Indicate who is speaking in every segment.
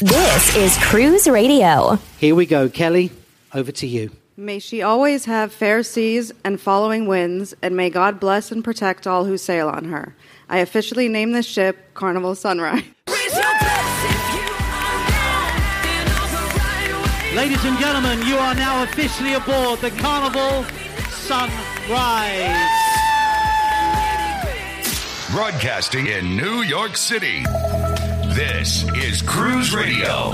Speaker 1: This is Cruise Radio.
Speaker 2: Here we go, Kelly. Over to you.
Speaker 3: May she always have fair seas and following winds, and may God bless and protect all who sail on her. I officially name this ship Carnival Sunrise.
Speaker 4: Ladies and gentlemen, you are now officially aboard the Carnival Sunrise.
Speaker 5: Broadcasting in New York City. This is Cruise Radio.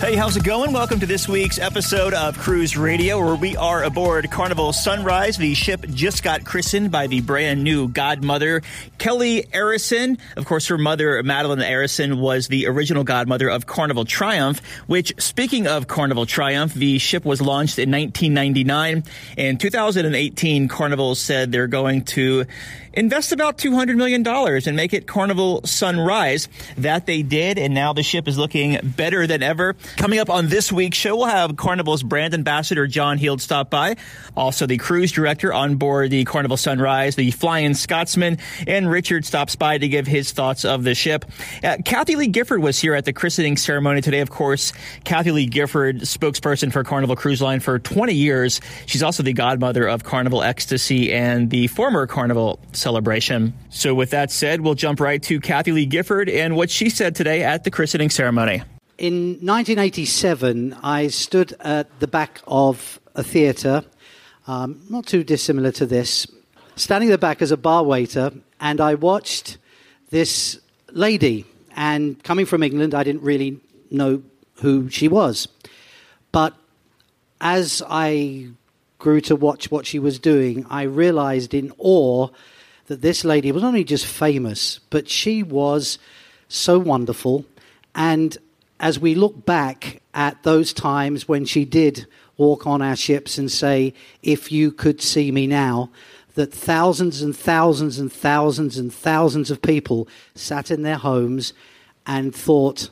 Speaker 6: Hey, how's it going? Welcome to this week's episode of Cruise Radio, where we are aboard Carnival Sunrise. The ship just got christened by the brand new godmother, Kelly Arison. Of course, her mother, Madeline Arison, was the original godmother of Carnival Triumph, which, speaking of Carnival Triumph, the ship was launched in 1999. In 2018, Carnival said they're going to invest about $200 million and make it Carnival Sunrise. That they did, and now the ship is looking better than ever. Coming up on this week's show, we'll have Carnival's brand ambassador John Heald stop by, also the cruise director on board the Carnival Sunrise, the Flying Scotsman, and Richard stops by to give his thoughts of the ship. Uh, Kathie Lee Gifford was here at the christening ceremony today. Of course, Kathie Lee Gifford, spokesperson for Carnival Cruise Line for 20 years. She's also the godmother of Carnival Ecstasy and the former Carnival celebration. So, with that said, we'll jump right to Kathie Lee Gifford and what she said today at the christening ceremony.
Speaker 2: In 1987, I stood at the back of a theatre, um, not too dissimilar to this, standing at the back as a bar waiter, and I watched this lady. And coming from England, I didn't really know who she was. But as I grew to watch what she was doing, I realized in awe that this lady was not only just famous, but she was so wonderful. And as we look back at those times when she did walk on our ships and say, If you could see me now, that thousands and thousands and thousands and thousands of people sat in their homes and thought,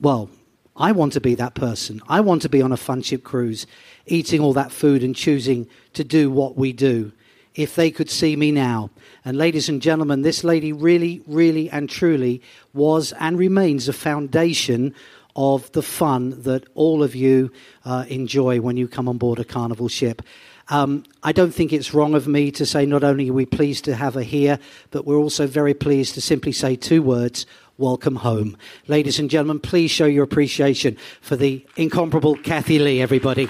Speaker 2: Well, I want to be that person. I want to be on a fun ship cruise, eating all that food and choosing to do what we do. If they could see me now. And, ladies and gentlemen, this lady really, really, and truly was and remains the foundation of the fun that all of you uh, enjoy when you come on board a carnival ship. Um, I don't think it's wrong of me to say not only are we pleased to have her here, but we're also very pleased to simply say two words welcome home. Ladies and gentlemen, please show your appreciation for the incomparable Kathie Lee, everybody.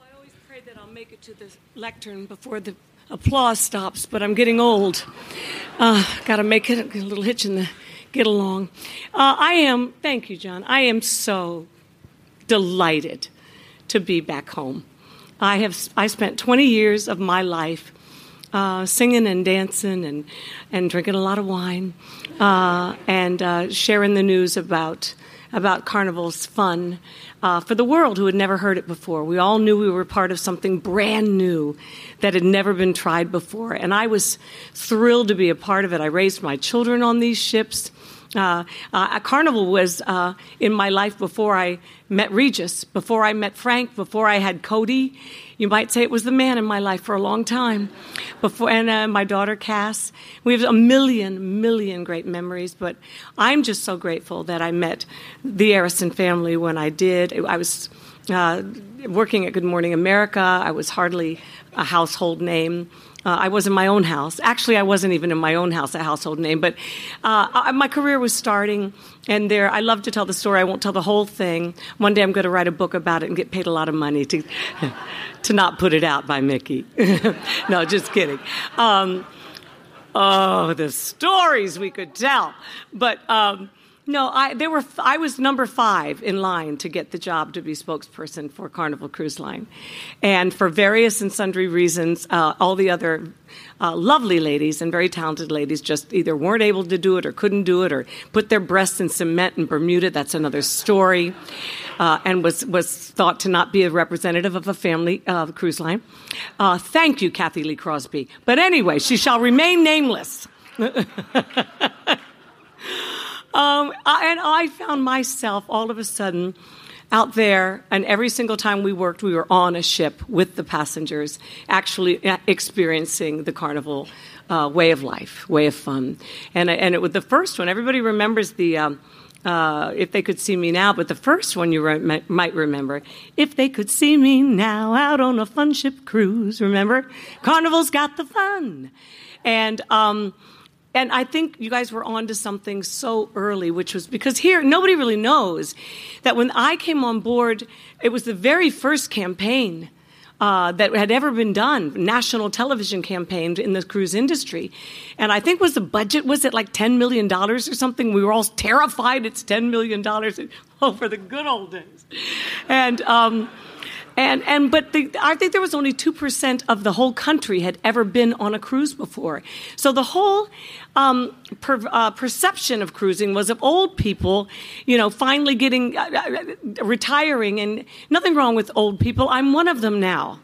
Speaker 7: I always pray that I'll make it to the lectern before the applause stops, but I'm getting old. Uh, Got to make it a little hitch in the get along. Uh, I am, thank you, John. I am so delighted to be back home. I have I spent 20 years of my life uh, singing and dancing and and drinking a lot of wine uh, and uh, sharing the news about about Carnival's fun uh, for the world who had never heard it before. We all knew we were part of something brand new that had never been tried before, and I was thrilled to be a part of it. I raised my children on these ships. Uh, uh, Carnival was uh, in my life before I met Regis, before I met Frank, before I had Cody. You might say it was the man in my life for a long time. Before and uh, my daughter Cass. We have a million, million great memories. But I'm just so grateful that I met the Arison family when I did. I was. Uh, working at Good Morning America, I was hardly a household name. Uh, I was in my own house. Actually, I wasn't even in my own house, a household name. But uh, I, my career was starting, and there. I love to tell the story. I won't tell the whole thing. One day, I'm going to write a book about it and get paid a lot of money to to not put it out by Micky. no, just kidding. Um, oh, the stories we could tell. But um, no, I there were I was number five in line to get the job to be spokesperson for Carnival Cruise Line, and for various and sundry reasons, uh, all the other uh, lovely ladies and very talented ladies just either weren't able to do it or couldn't do it or put their breasts in cement in Bermuda. That's another story. Uh, and was, was thought to not be a representative of a family uh, cruise line. Uh, thank you, Kathy Lee Crosby. But anyway, she shall remain nameless. Um, I, and I found myself all of a sudden out there, and every single time we worked, we were on a ship with the passengers, actually uh, experiencing the carnival uh, way of life, way of fun. And and it was the first one. Everybody remembers the. Um, uh, if they could see me now, but the first one you re- might remember, if they could see me now out on a fun ship cruise, remember? Carnival's got the fun. And, um, and I think you guys were on to something so early, which was because here, nobody really knows that when I came on board, it was the very first campaign uh, that had ever been done, national television campaign in the cruise industry. And I think was the budget, was it like $10 million or something? We were all terrified it's $10 million. Oh, for the good old days. And, um, and, and but the, I think there was only 2% of the whole country had ever been on a cruise before. So the whole um, per, uh, perception of cruising was of old people, you know, finally getting, uh, uh, retiring, and nothing wrong with old people. I'm one of them now.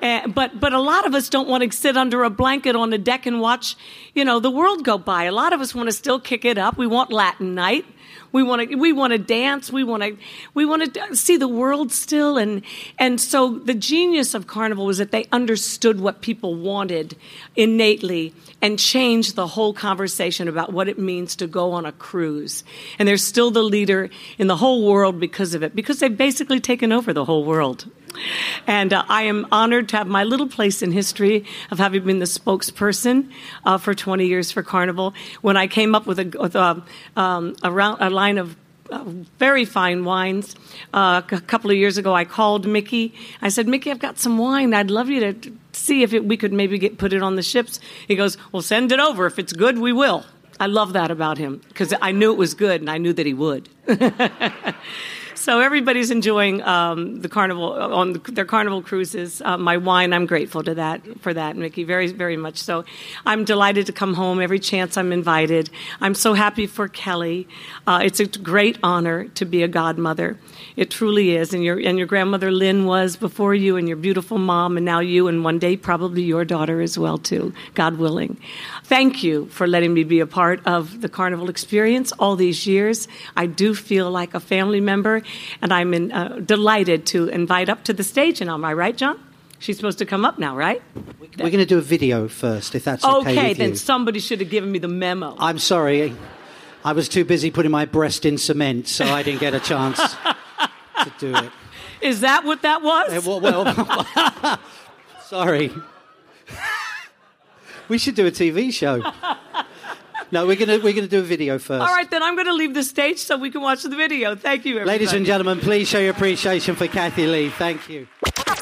Speaker 7: Uh, but but a lot of us don't want to sit under a blanket on the deck and watch, you know, the world go by. A lot of us want to still kick it up. We want Latin night. We want to we want to dance. We want to we want to see the world still. And and so the genius of Carnival was that they understood what people wanted innately and changed the whole conversation about what it means to go on a cruise. And they're still the leader in the whole world because of it, because they've basically taken over the whole world. And uh, I am honored to have my little place in history of having been the spokesperson uh, for 20 years for Carnival. When I came up with a, with a, um, a, round, a line of uh, very fine wines. Uh, a couple of years ago, I called Micky. I said, Micky, I've got some wine. I'd love you to see if it, we could maybe get put it on the ships. He goes, Well, send it over. If it's good, we will. I love that about him because I knew it was good and I knew that he would. So everybody's enjoying um, the carnival on the, their carnival cruises. Uh, my wine, I'm grateful to that for that, Micky, very very much. So I'm delighted to come home every chance I'm invited. I'm so happy for Kelly. Uh, it's a great honor to be a godmother. It truly is, and your and your grandmother Lin was before you, and your beautiful mom, and now you, and one day probably your daughter as well too, God willing. Thank you for letting me be a part of the carnival experience all these years. I do feel like a family member and I'm in, uh, delighted to invite up to the stage. And am I right, John? She's supposed to come up now, right?
Speaker 2: We're going to do a video first, if that's okay.
Speaker 7: Okay, then
Speaker 2: you.
Speaker 7: somebody should have given me the memo.
Speaker 2: I'm sorry. I was too busy putting my breast in cement, so I didn't get a chance to do it.
Speaker 7: Is that what that was?
Speaker 2: Well, well sorry. we should do a TV show. No, we're gonna we're gonna do a video first.
Speaker 7: All right, then I'm going to leave the stage so we can watch the video. Thank you, everybody.
Speaker 2: Ladies and gentlemen, please show your appreciation for Kathie Lee. Thank you.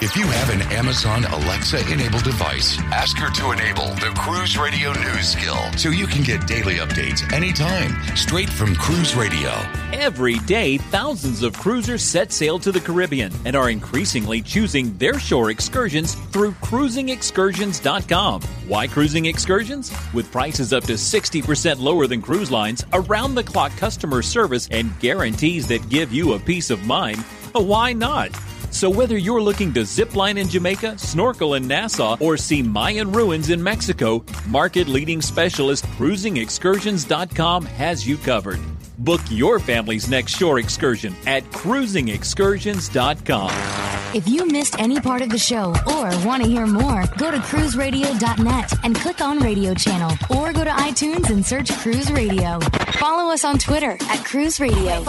Speaker 5: If you have an Amazon Alexa enabled device, ask her to enable the Cruise Radio News skill so you can get daily updates anytime, straight from Cruise Radio.
Speaker 8: Every day, thousands of cruisers set sail to the Caribbean and are increasingly choosing their shore excursions through cruisingexcursions.com. Why cruising excursions? With prices up to 60% lower than cruise lines, around the clock customer service, and guarantees that give you a peace of mind, why not? So whether you're looking to zip line in Jamaica, snorkel in Nassau, or see Mayan ruins in Mexico, market leading specialist cruisingexcursions.com has you covered. Book your family's next shore excursion at cruisingexcursions.com.
Speaker 1: If you missed any part of the show or want to hear more, go to cruiseradio.net and click on radio channel or go to iTunes and search Cruise Radio. Follow us on Twitter at Cruise Radio.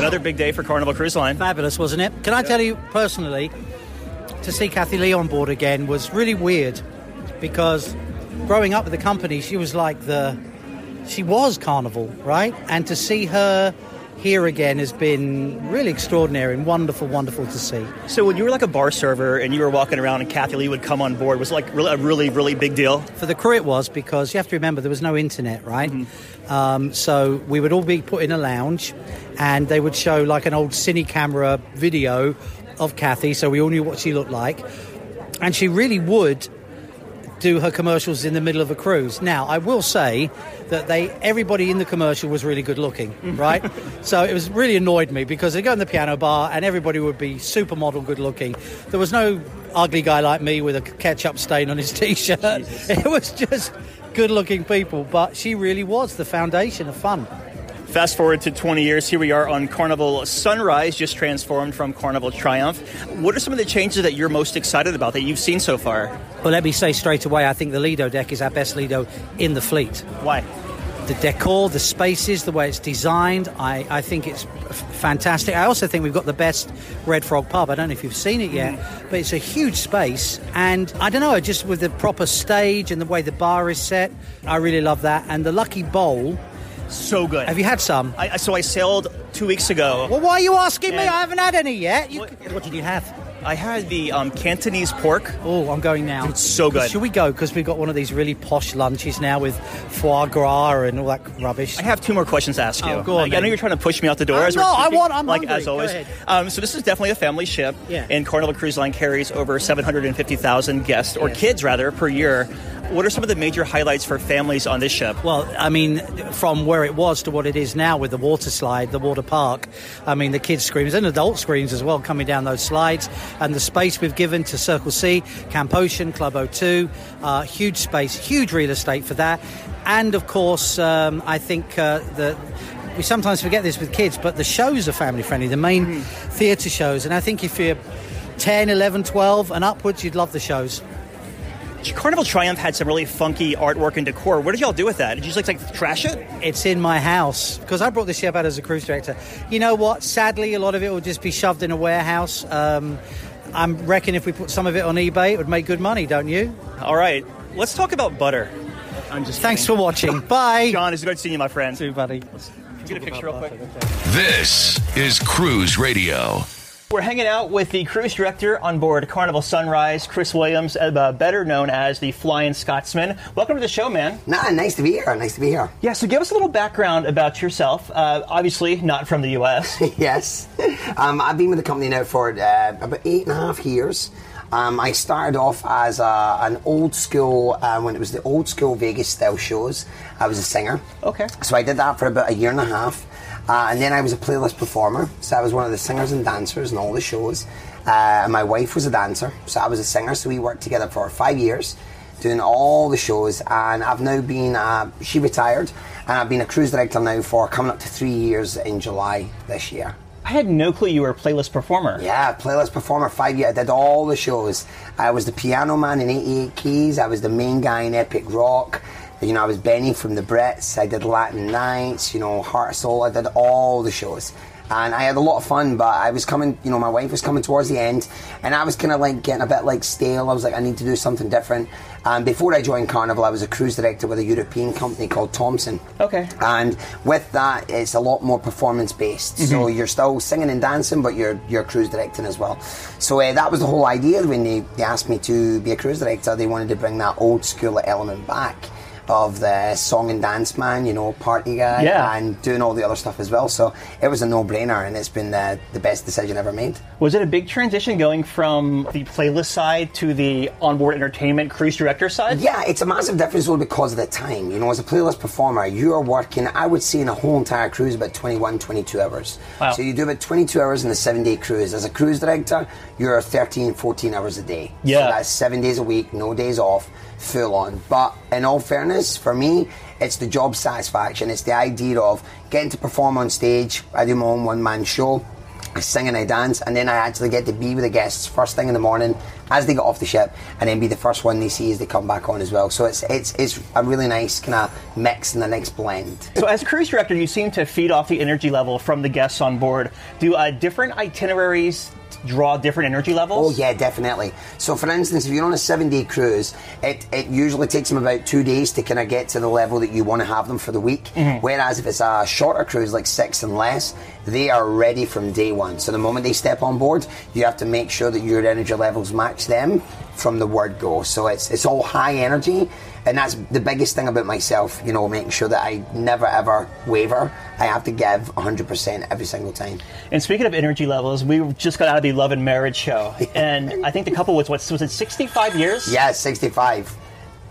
Speaker 6: Another big day for Carnival Cruise Line.
Speaker 2: Fabulous, wasn't it? Can I tell you personally, to see Kathie Lee on board again was really weird because growing up with the company, she was like the. She was Carnival, right? And to see her here again has been really extraordinary and wonderful, wonderful to see.
Speaker 6: So when you were like a bar server and you were walking around and Kathie Lee would come on board, was it like a really, really big deal?
Speaker 2: For the crew, it was because you have to remember there was no internet, right? Um, so we would all be put in a lounge, and they would show like an old cine camera video of Kathie, so we all knew what she looked like, and she really would do her commercials in the middle of a cruise. Now, I will say that they everybody in the commercial was really good looking, mm. right? so it was really annoyed me because they go in the piano bar and everybody would be supermodel good looking. There was no ugly guy like me with a ketchup stain on his t-shirt. It was just good looking people, but she really was the foundation of fun.
Speaker 6: Fast forward to 20 years, here we are on Carnival Sunrise, just transformed from Carnival Triumph. What are some of the changes that you're most excited about that you've seen so far?
Speaker 2: Well, let me say straight away, I think the Lido deck is our best Lido in the fleet.
Speaker 6: Why?
Speaker 2: The decor, the spaces, the way it's designed, I, I think it's fantastic. I also think we've got the best Red Frog pub. I don't know if you've seen it yet, mm. but it's a huge space. And I don't know, just with the proper stage and the way the bar is set, I really love that. And the Lucky Bowl,
Speaker 6: So good.
Speaker 2: have you had some?
Speaker 6: I, I- so I sailed two weeks ago.
Speaker 2: Well, why are you asking me? I haven't had any yet. You,
Speaker 6: What-
Speaker 2: what did you have?
Speaker 6: I had the um, Cantonese pork.
Speaker 2: Oh, I'm going now.
Speaker 6: It's so good.
Speaker 2: Should we go? Because we've got one of these really posh lunches now with foie gras and all that rubbish.
Speaker 6: I have two more questions to ask you.
Speaker 2: Oh, go on
Speaker 6: Like, I know you're trying to push me out the door.
Speaker 2: I'm
Speaker 6: as we're.
Speaker 2: I want- I'm
Speaker 6: like
Speaker 2: hungry.
Speaker 6: as always. Um, so this is definitely a family ship,
Speaker 2: Yeah.
Speaker 6: and Carnival Cruise Line carries over 750,000 guests or
Speaker 2: Yes.
Speaker 6: kids rather per year. What are some of the major highlights for families on this ship?
Speaker 2: Well, I mean, from where it was to what it is now with the water slide, the water park, I mean, the kids' screens and adult screens as well coming down those slides, and the space we've given to Circle C, Camp Ocean, Club O2, uh, huge space, huge real estate for that. And of course, um, I think uh, the. We sometimes forget this with kids, but the shows are family friendly, the main theatre shows. And I think if you're 10, 11, 12 and upwards, you'd love the shows.
Speaker 6: Carnival Triumph had some really funky artwork and decor. What did y'all do with that? Did you just like, like trash it?
Speaker 2: It's in my house because I brought this ship out as a cruise director. You know what? Sadly, a lot of it will just be shoved in a warehouse. Um, I reckon if we put some of it on eBay, it would make good money, don't you?
Speaker 6: All right, let's talk about butter. I'm just
Speaker 2: Thanks for watching. Bye.
Speaker 6: John. It's good seeing you, my friend.
Speaker 2: Too, buddy.
Speaker 6: Get a picture real quick.
Speaker 5: This is Cruise Radio.
Speaker 6: We're hanging out with the cruise director on board Carnival Sunrise, Chris Williams, uh, better known as the Flying Scotsman. Welcome to the show, man.
Speaker 9: Nah, nice to be here. Nice to be here.
Speaker 6: Yeah, so give us a little background about yourself. Uh, obviously, not from the U.S.
Speaker 9: yes. Um, I've been with the company now for uh, about eight and a half years. Um, I started off as a, an old school, uh, when it was the old school Vegas style shows, I was a singer.
Speaker 6: Okay.
Speaker 9: So I did that for about a year and a half. Uh, and then I was a playlist performer. So I was one of the singers and dancers in all the shows. Uh, and my wife was a dancer. So I was a singer. So we worked together for five years doing all the shows. And I've now been, uh, she retired. And I've been a cruise director now for coming up to three years in July this year.
Speaker 6: I had no clue you were a playlist performer.
Speaker 9: Yeah, playlist performer, five years. I did all the shows. I was the piano man in 88 Keys. I was the main guy in Epic Rock. You know, I was Benny from the Brits. I did Latin Nights, you know, Heart of Soul. I did all the shows. And I had a lot of fun, but I was coming, you know, my wife was coming towards the end, and I was kind of like getting a bit like stale. I was like, I need to do something different. And before I joined Carnival, I was a cruise director with a European company called Thomson.
Speaker 6: Okay.
Speaker 9: And with that, it's a lot more performance based. So you're still singing and dancing, but you're you're cruise directing as well. So uh, that was the whole idea when they, they asked me to be a cruise director. They wanted to bring that old school element back of the song and dance man, you know, party guy,
Speaker 6: Yeah.
Speaker 9: and doing all the other stuff as well. So it was a no brainer, and it's been the, the best decision ever made.
Speaker 6: Was it a big transition going from the playlist side to the onboard entertainment cruise director side?
Speaker 9: Yeah, it's a massive difference though because of the time. You know, as a playlist performer, you are working, I would say, in a whole entire cruise about 21, 22 hours.
Speaker 6: Wow.
Speaker 9: So you do about 22 hours in the seven day cruise. As a cruise director, you're 13, 14 hours a day.
Speaker 6: Yeah.
Speaker 9: So that's seven days a week, no days off, full on. But in all fairness, for me, it's the job satisfaction. It's the idea of getting to perform on stage. I do my own one man show. I sing and I dance, and then I actually get to be with the guests first thing in the morning as they get off the ship, and then be the first one they see as they come back on as well. So it's it's it's a really nice kind of mix and a nice blend.
Speaker 6: So, as cruise director, you seem to feed off the energy level from the guests on board. Do uh, different itineraries draw different energy levels?
Speaker 9: Oh yeah, definitely. So for instance, if you're on a seven day cruise, it, it usually takes them about two days to kind of get to the level that you want to have them for the week. Mm-hmm. Whereas if it's a shorter cruise, like six and less, they are ready from day one. So the moment they step on board, you have to make sure that your energy levels match them from the word go. So it's it's all high energy. And that's the biggest thing about myself, you know, making sure that I never ever waver. I have to give 100% every single time.
Speaker 6: And speaking of energy levels, we just got out of the Love and Marriage show, and I think the couple was what was it, sixty-five years?
Speaker 9: Yeah, 65.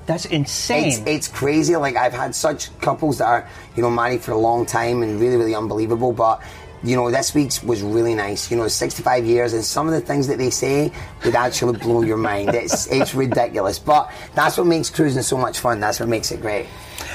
Speaker 6: that's insane.
Speaker 9: It's, it's crazy. Like I've had such couples that are, you know, married for a long time and really, really unbelievable. But you know, this week's was really nice. You know, 65 years, and some of the things that they say would actually blow your mind. It's it's ridiculous, but that's what makes cruising so much fun. That's what makes it great.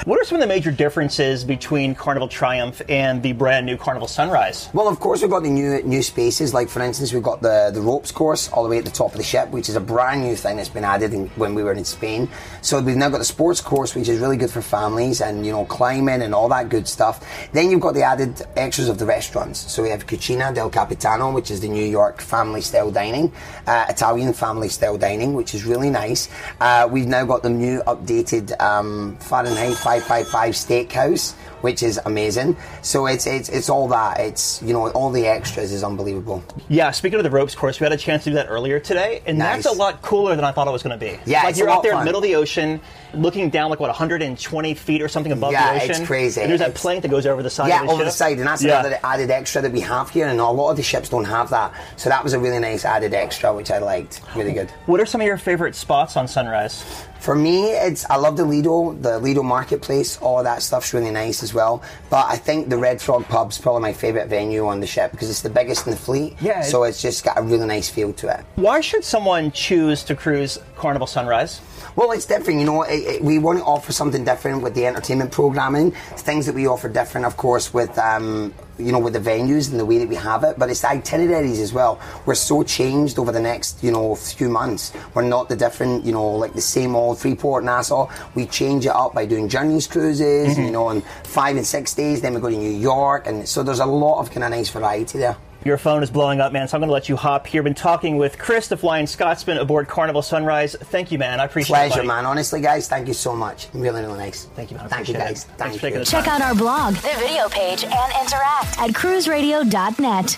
Speaker 6: What are some of the major differences between Carnival Triumph and the brand new Carnival Sunrise?
Speaker 9: Well, of course, we've got the new new spaces. Like, for instance, we've got the, the ropes course all the way at the top of the ship, which is a brand new thing that's been added in, when we were in Spain. So we've now got the sports course, which is really good for families and, you know, climbing and all that good stuff. Then you've got the added extras of the restaurants. So we have Cucina del Capitano, which is the New York family style dining, uh, Italian family style dining, which is really nice. Uh, we've now got the new updated um, Fahrenheit 555 Steakhouse, which is amazing. So it's it's it's all that. It's you know all the extras is unbelievable.
Speaker 6: Yeah, speaking of the ropes course, we had a chance to do that earlier today, and
Speaker 9: Nice.
Speaker 6: that's a lot cooler than I thought it was going to be.
Speaker 9: Yeah,
Speaker 6: like you're out there in the middle of the ocean, looking down like what 120 feet or something above
Speaker 9: Yeah,
Speaker 6: the ocean.
Speaker 9: Yeah, it's crazy.
Speaker 6: And there's that
Speaker 9: It's-
Speaker 6: plank that goes over the side.
Speaker 9: yeah,
Speaker 6: of the
Speaker 9: over the side, and that's
Speaker 6: Yeah.
Speaker 9: another added extra that we have here, and a lot of the ships don't have that. So that was a really nice added extra, which I liked. Really good.
Speaker 6: What are some of your favorite spots on Sunrise?
Speaker 9: For me, it's I love the Lido, the Lido Marketplace. All that stuff's really nice as well. But I think the Red Frog Pub's probably my favourite venue on the ship because it's the biggest in the fleet.
Speaker 6: Yeah,
Speaker 9: So it's just got a really nice feel to it.
Speaker 6: Why should someone choose to cruise Carnival Sunrise?
Speaker 9: Well, it's different, you know. It, it, we want to offer something different with the entertainment programming. Things that we offer different, of course, with um, you know, with the venues and the way that we have it. But it's the itineraries as well. We're so changed over the next, you know, few months. We're not the different, you know, like the same old Freeport, Nassau. We change it up by doing journeys cruises, you know, on five and six days. Then we go to New York, and so there's a lot of kind of nice variety there.
Speaker 6: Your phone is blowing up, man, so I'm going to let you hop here. Been talking with Chris, the Flying Scotsman aboard Carnival Sunrise. Thank you, man. I appreciate it.
Speaker 9: Pleasure,
Speaker 6: buddy.
Speaker 9: man. Honestly, guys, thank you so much. Really, really nice.
Speaker 6: Thank you, man. I
Speaker 9: Thank you,
Speaker 6: appreciate it.
Speaker 9: guys.
Speaker 6: Thanks
Speaker 9: Thank
Speaker 6: for taking
Speaker 9: you.
Speaker 6: the
Speaker 1: Check out our blog, the video page, and interact at cruiseradio.net.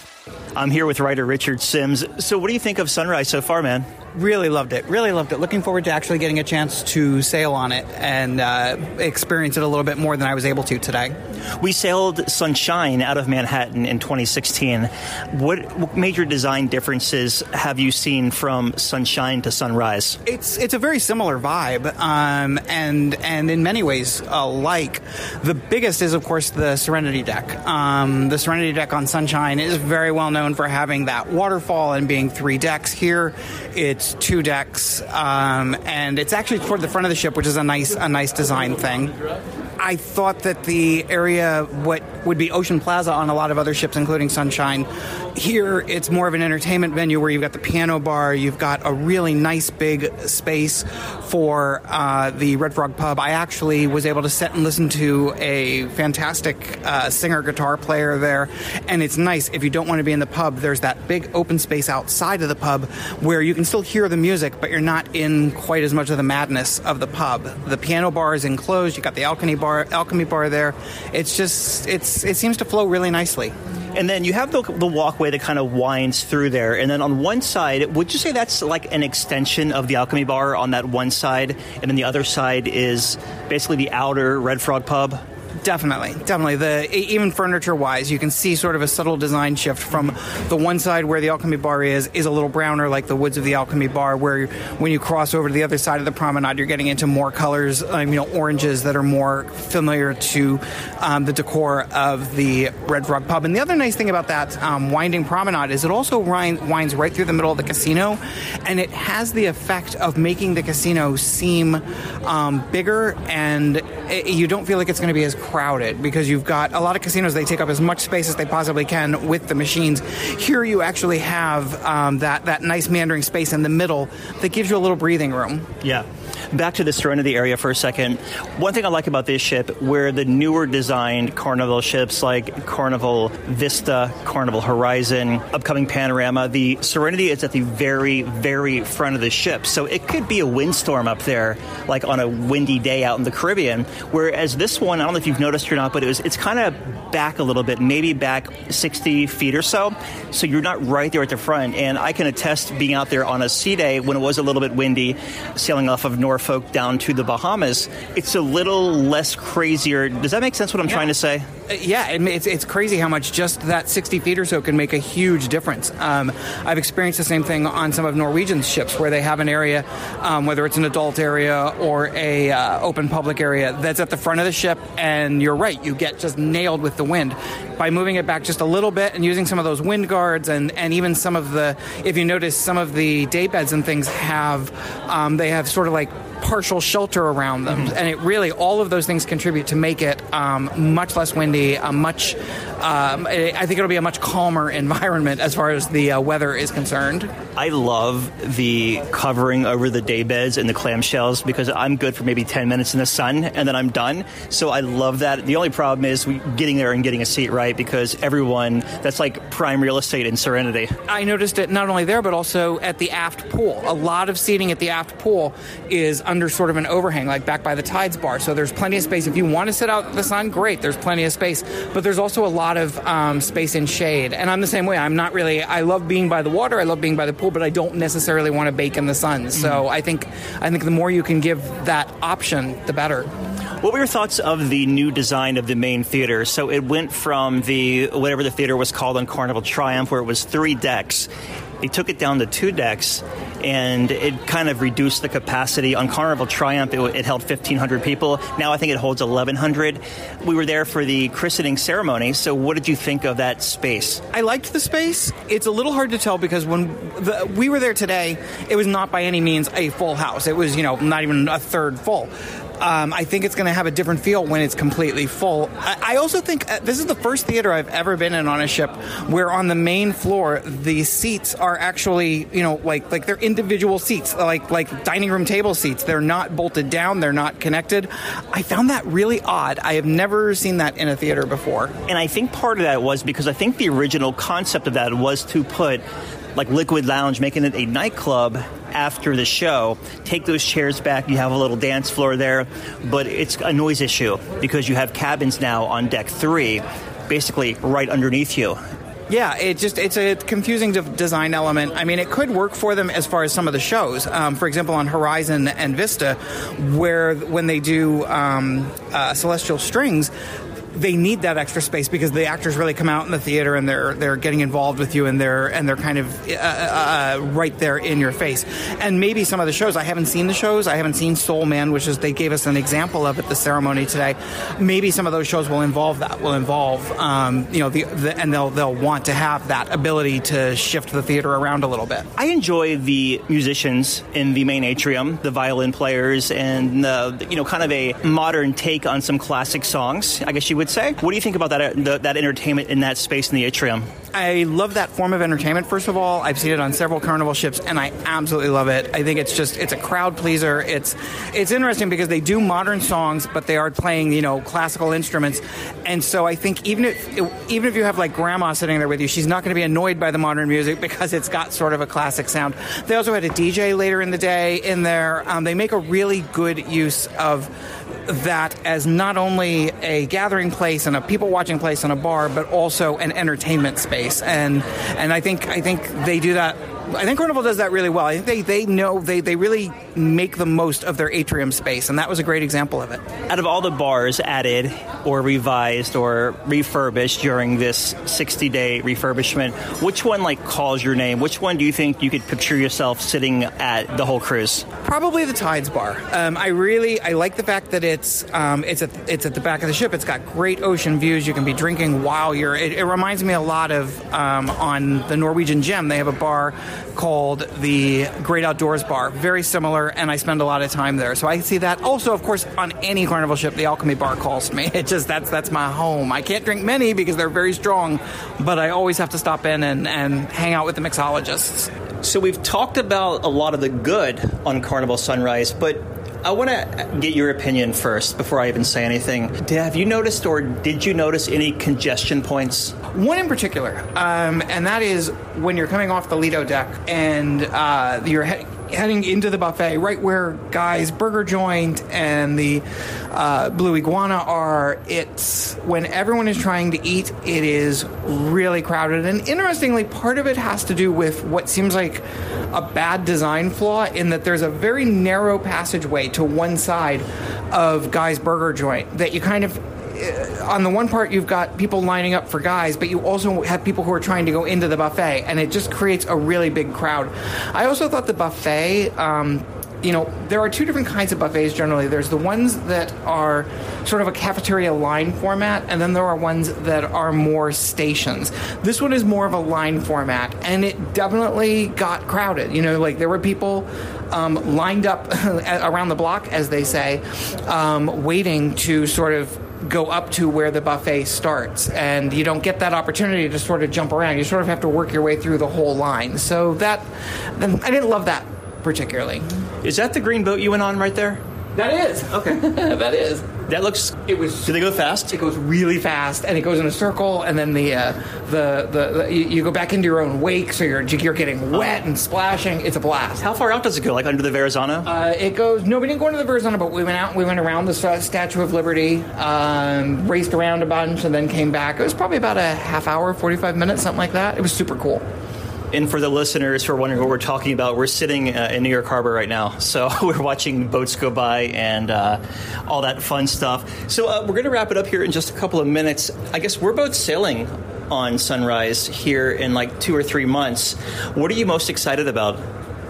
Speaker 6: I'm here with writer Richard Sims. So, what do you think of Sunrise so far, man?
Speaker 10: Really loved it. Really loved it. Looking forward to actually getting a chance to sail on it and uh, experience it a little bit more than I was able to today.
Speaker 6: We sailed Sunshine out of Manhattan in 2016. What, major design differences have you seen from Sunshine to Sunrise?
Speaker 10: It's it's a very similar vibe, um, and and in many ways alike. The biggest is, of course, the Serenity deck. Um, the Serenity deck on Sunshine is very well known for having that waterfall and being three decks. Here, it's two decks, um, and it's actually toward the front of the ship, which is a nice a nice design thing. I thought that the area, what would be Ocean Plaza on a lot of other ships, including Sunshine, here it's more of an entertainment venue where you've got the piano bar, you've got a really nice big space for uh, the Red Frog Pub. I actually was able to sit and listen to a fantastic uh, singer guitar player there, and it's nice if you don't want to be in the pub. There's that big open space outside of the pub where you can still hear the music, but you're not in quite as much of the madness of the pub. The piano bar is enclosed. You've got the alchemy bar, alchemy bar there. It's just it's it seems to flow really nicely.
Speaker 6: And then you have the, the walkway that kind of winds through there. And then on one side, would you say that's like an extension of the Alchemy Bar on that one side? And then the other side is basically the outer Red Frog Pub?
Speaker 10: Definitely, definitely. The even furniture-wise, you can see sort of a subtle design shift from the one side where the Alchemy Bar is is a little browner, like the woods of the Alchemy Bar. Where when you cross over to the other side of the promenade, you're getting into more colors, um, you know, oranges that are more familiar to um, the decor of the Red Frog Pub. And the other nice thing about that um, winding promenade is it also wind, winds right through the middle of the casino, and it has the effect of making the casino seem um, bigger, and it, you don't feel like it's going to be as crowded because you've got a lot of casinos. They take up as much space as they possibly can with the machines. Here, you actually have um, that that nice meandering space in the middle that gives you a little breathing room.
Speaker 6: Yeah. Back to the Serenity area for a second. One thing I like about this ship, where the newer designed Carnival ships like Carnival Vista, Carnival Horizon, upcoming Panorama, the Serenity is at the very, very front of the ship. So it could be a windstorm up there, like on a windy day out in the Caribbean. Whereas this one, I don't know if you've noticed or not, but it was it's kind of back a little bit, maybe back 60 feet or so. So you're not right there at the front. And I can attest being out there on a sea day when it was a little bit windy, sailing off of Norfolk down to the Bahamas, it's a little less crazier. Does that make sense what I'm trying to say?
Speaker 10: Uh, Yeah, it's, it's crazy how much just that 60 feet or so can make a huge difference. Um, I've experienced the same thing on some of Norwegian's ships where they have an area, um, whether it's an adult area or a uh, open public area, that's at the front of the ship, and you're right, you get just nailed with the wind. By moving it back just a little bit and using some of those wind guards and, and even some of the, if you notice, some of the day beds and things have, um, they have sort of like partial shelter around them,
Speaker 6: Mm-hmm.
Speaker 10: and it really all of those things contribute to make it um, much less windy, a much. Um, I think it'll be a much calmer environment as far as the uh, weather is concerned.
Speaker 6: I love the covering over the day beds and the clamshells because I'm good for maybe 10 minutes in the sun and then I'm done. So I love that. The only problem is getting there and getting a seat right because everyone, that's like prime real estate in Serenity.
Speaker 10: I noticed it not only there but also at the aft pool. A lot of seating at the aft pool is under sort of an overhang, like back by the tides bar. So there's plenty of space. If you want to sit out in the sun, great. There's plenty of space, but there's also a lot of um, space in shade. And I'm the same way. I'm not really. I love being by the water. I love being by the pool, but I don't necessarily want to bake in the sun. So I think I think the more you can give that option, the better.
Speaker 6: What were your thoughts of the new design of the main theater? So it went from the whatever the theater was called on Carnival Triumph, where it was three decks. They took it down to two decks, and it kind of reduced the capacity. On Carnival Triumph, it, it held 1,500 people. Now I think it holds 1,100. We were there for the christening ceremony. So what did you think of that space?
Speaker 10: I liked the space. It's a little hard to tell because when the, we were there today, it was not by any means a full house. It was, you know, not even a third full. Um, I think it's going to have a different feel when it's completely full. I, I also think uh, this is the first theater I've ever been in on a ship where on the main floor the seats are actually, you know, like like they're individual seats, like like dining room table seats. They're not bolted down. They're not connected. I found that really odd. I have never seen that in a theater before.
Speaker 6: And I think part of that was because I think the original concept of that was to put like Liquid Lounge, making it a nightclub after the show. Take those chairs back. You have a little dance floor there, but it's a noise issue because you have cabins now on deck three, basically right underneath you.
Speaker 10: Yeah, it just it's a confusing de- design element. I mean, it could work for them as far as some of the shows. Um, for example, on Horizon and Vista, where when they do um, uh, Celestial Strings. They need that extra space because the actors really come out in the theater and they're they're getting involved with you and they're and they're kind of uh, uh, right there in your face. And maybe some of the shows I haven't seen the shows. I haven't seen Soul Man, which is they gave us an example of at the ceremony today. Maybe some of those shows will involve that. Will involve um, you know the, the and they'll they'll want to have that ability to shift the theater around a little bit.
Speaker 6: I enjoy the musicians in the main atrium, the violin players, and uh, you know, kind of a modern take on some classic songs. I guess you would say. What do you think about that uh, the, that entertainment in that space in the atrium?
Speaker 10: I love that form of entertainment. First of all, I've seen it on several carnival ships, and I absolutely love it. I think it's just it's a crowd pleaser. It's it's interesting because they do modern songs, but they are playing you know classical instruments, and so I think even if even if you have like grandma sitting there with you, she's not going to be annoyed by the modern music because it's got sort of a classic sound. They also had a DJ later in the day in there. Um, they make a really good use of that as not only a gathering place and a people watching place and a bar, but also an entertainment space. And and I think I think they do that. I think Carnival does that really well. I think they, they know they, they really make the most of their atrium space, and that was a great example of it.
Speaker 6: Out of all the bars added or revised or refurbished during this 60 day refurbishment, which one like calls your name? Which one do you think you could picture yourself sitting at the whole cruise?
Speaker 10: Probably the Tides Bar. Um, I really I like the fact that it's um, it's at it's at the back of the ship. It's got great ocean views. You can be drinking while you're. It, it reminds me a lot of um, on the Norwegian Gem. They have a bar called the Great Outdoors Bar. Very similar, and I spend a lot of time there. So I see that. Also, of course, on any Carnival ship, the Alchemy Bar calls me. It just that's that's my home. I can't drink many because they're very strong, but I always have to stop in and, and hang out with the mixologists.
Speaker 6: So we've talked about a lot of the good on Carnival Sunrise, but I want to get your opinion first before I even say anything. Have you noticed or did you notice any congestion points?
Speaker 10: One in particular, um, and that is when you're coming off the Lido deck and uh, you're heading into the buffet, right where Guy's Burger Joint and the uh, Blue Iguana are. It's when everyone is trying to eat, it is really crowded. And interestingly, part of it has to do with what seems like a bad design flaw in that there's a very narrow passageway to one side of Guy's Burger Joint that you kind of on the one part you've got people lining up for guys but you also have people who are trying to go into the buffet and it just creates a really big crowd i also thought the buffet um, you know, there are two different kinds of buffets generally. There's the ones that are sort of a cafeteria line format, and then there are ones that are more stations. This one is more of a line format, and it definitely got crowded. You know, like there were people um, lined up around the block, as they say, um, waiting to sort of go up to where the buffet starts and you don't get that opportunity to sort of jump around. You sort of have to work your way through the whole line. So that i didn't love that particularly.
Speaker 6: Is that the green boat you went on right there?
Speaker 10: that is.
Speaker 6: Okay.
Speaker 10: that is
Speaker 6: That looks.
Speaker 10: it was
Speaker 6: Do they go fast?
Speaker 10: it goes really fast and it goes in a circle and then the uh, the, the, the you, you go back into your own wake so you're you're getting wet and splashing it's a blast
Speaker 6: How far out does it go? Like under the Verrazano?
Speaker 10: Uh, it goes. No, we didn't go into the Verrazano, but we went out. And we went around the Sta- Statue of Liberty, um, raced around a bunch, and then came back. It was probably about a half hour, forty-five minutes, something like that. It was super cool.
Speaker 6: And for the listeners who are wondering what we're talking about, we're sitting uh, in New York Harbor right now. So we're watching boats go by and uh, all that fun stuff. So uh, we're going to wrap it up here in just a couple of minutes. I guess we're both sailing on Sunrise here in like two or three months. What are you most excited about?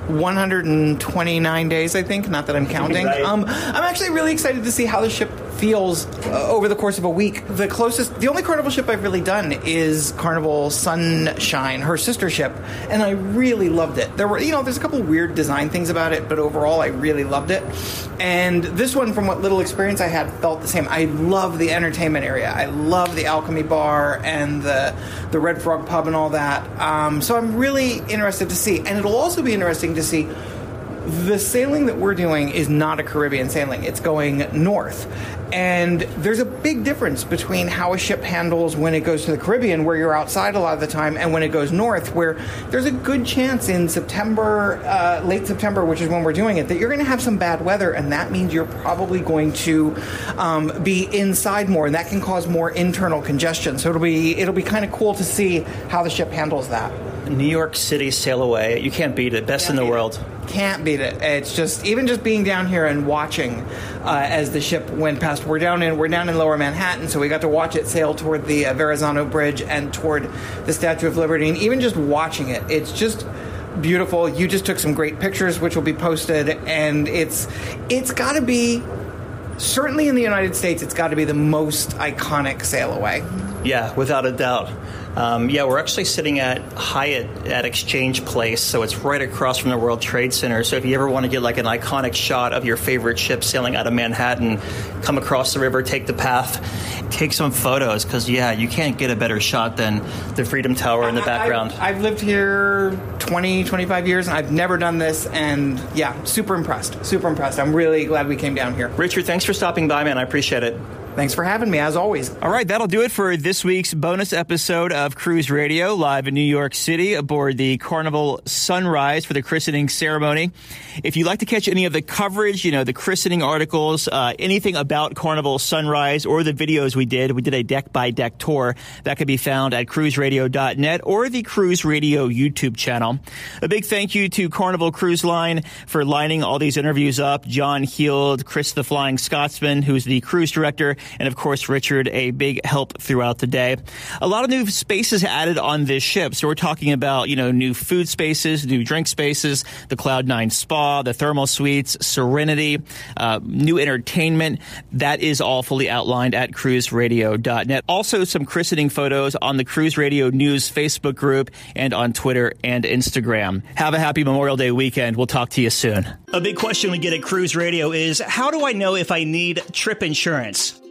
Speaker 10: 129 days, I think. Not that I'm counting.
Speaker 6: Right.
Speaker 10: Um, I'm actually really excited to see how the ship feels uh, over the course of a week. The closest, the only Carnival ship I've really done is Carnival Sunshine, her sister ship, and I really loved it. There were, you know, there's a couple weird design things about it, but overall, I really loved it. And this one, from what little experience I had, felt the same. I love the entertainment area. I love the Alchemy Bar and the the Red Frog Pub and all that. Um, so I'm really interested to see, and it'll also be interesting to see the sailing that we're doing is not a Caribbean sailing. It's going north. And there's a big difference between how a ship handles when it goes to the Caribbean, where you're outside a lot of the time, and when it goes north, where there's a good chance in September, uh, late September, which is when we're doing it, that you're going to have some bad weather, and that means you're probably going to um, be inside more, and that can cause more internal congestion. So it'll be it'll be kind of cool to see how the ship handles that.
Speaker 6: New York City sail away. You can't beat it. Best in the world.
Speaker 10: Can't beat it. It's just even just being down here and watching uh, as the ship went past. We're down in we're down in Lower Manhattan, so we got to watch it sail toward the uh, Verrazano Bridge and toward the Statue of Liberty. And even just watching it, it's just beautiful. You just took some great pictures, which will be posted, and it's it's got to be certainly in the United States. It's got to be the most iconic sail away.
Speaker 6: Yeah, without a doubt. Um, yeah, we're actually sitting at Hyatt at Exchange Place, so it's right across from the World Trade Center. So if you ever want to get like an iconic shot of your favorite ship sailing out of Manhattan, come across the river, take the path, take some photos, because yeah, you can't get a better shot than the Freedom Tower in the background.
Speaker 10: I've, I've lived here 20, 25 years, and I've never done this. And yeah, super impressed. Super impressed. I'm really glad we came down here.
Speaker 6: Richard, thanks for stopping by, man. I appreciate it.
Speaker 10: Thanks for having me, as always.
Speaker 6: All right, that'll do it for this week's bonus episode of Cruise Radio, live in New York City aboard the Carnival Sunrise for the christening ceremony. If you'd like to catch any of the coverage, you know, the christening articles, uh, anything about Carnival Sunrise or the videos we did, we did a deck by deck tour that can be found at cruiseradio.net or the Cruise Radio YouTube channel. A big thank you to Carnival Cruise Line for lining all these interviews up. John Heald, Chris the Flying Scotsman, who's the cruise director, and of course Richard, a big help throughout the day. A lot of new spaces added on this ship. So we're talking about, you know, new food spaces, new drink spaces, the Cloud Nine Spa, the thermal suites, Serenity, uh, new entertainment. That is all fully outlined at cruiseradio.net. Also some christening photos on the Cruise Radio News Facebook group and on Twitter and Instagram. Have a happy Memorial Day weekend. We'll talk to you soon. A big question we get at Cruise Radio is how do I know if I need trip insurance?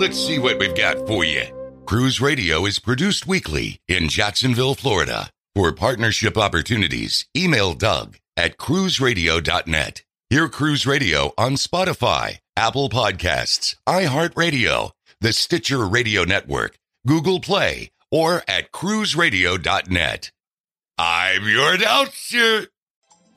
Speaker 5: Let's see what we've got for you. Cruise Radio is produced weekly in Jacksonville, Florida. For partnership opportunities, email Doug at cruiseradio.net. Hear Cruise Radio on Spotify, Apple Podcasts, iHeartRadio, the Stitcher Radio Network, Google Play, or at cruiseradio.net. I'm your announcer.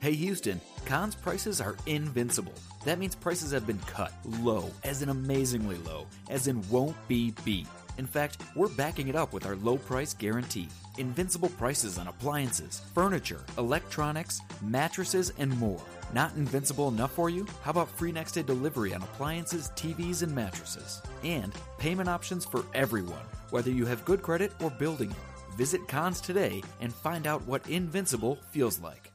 Speaker 11: Hey Houston, Conn's prices are invincible. That means prices have been cut low, as in amazingly low, as in won't be beat. In fact, we're backing it up with our low price guarantee. Invincible prices on appliances, furniture, electronics, mattresses, and more. Not invincible enough for you? How about free next day delivery on appliances, TVs, and mattresses? And payment options for everyone, whether you have good credit or building it. Visit Conn's today and find out what invincible feels like.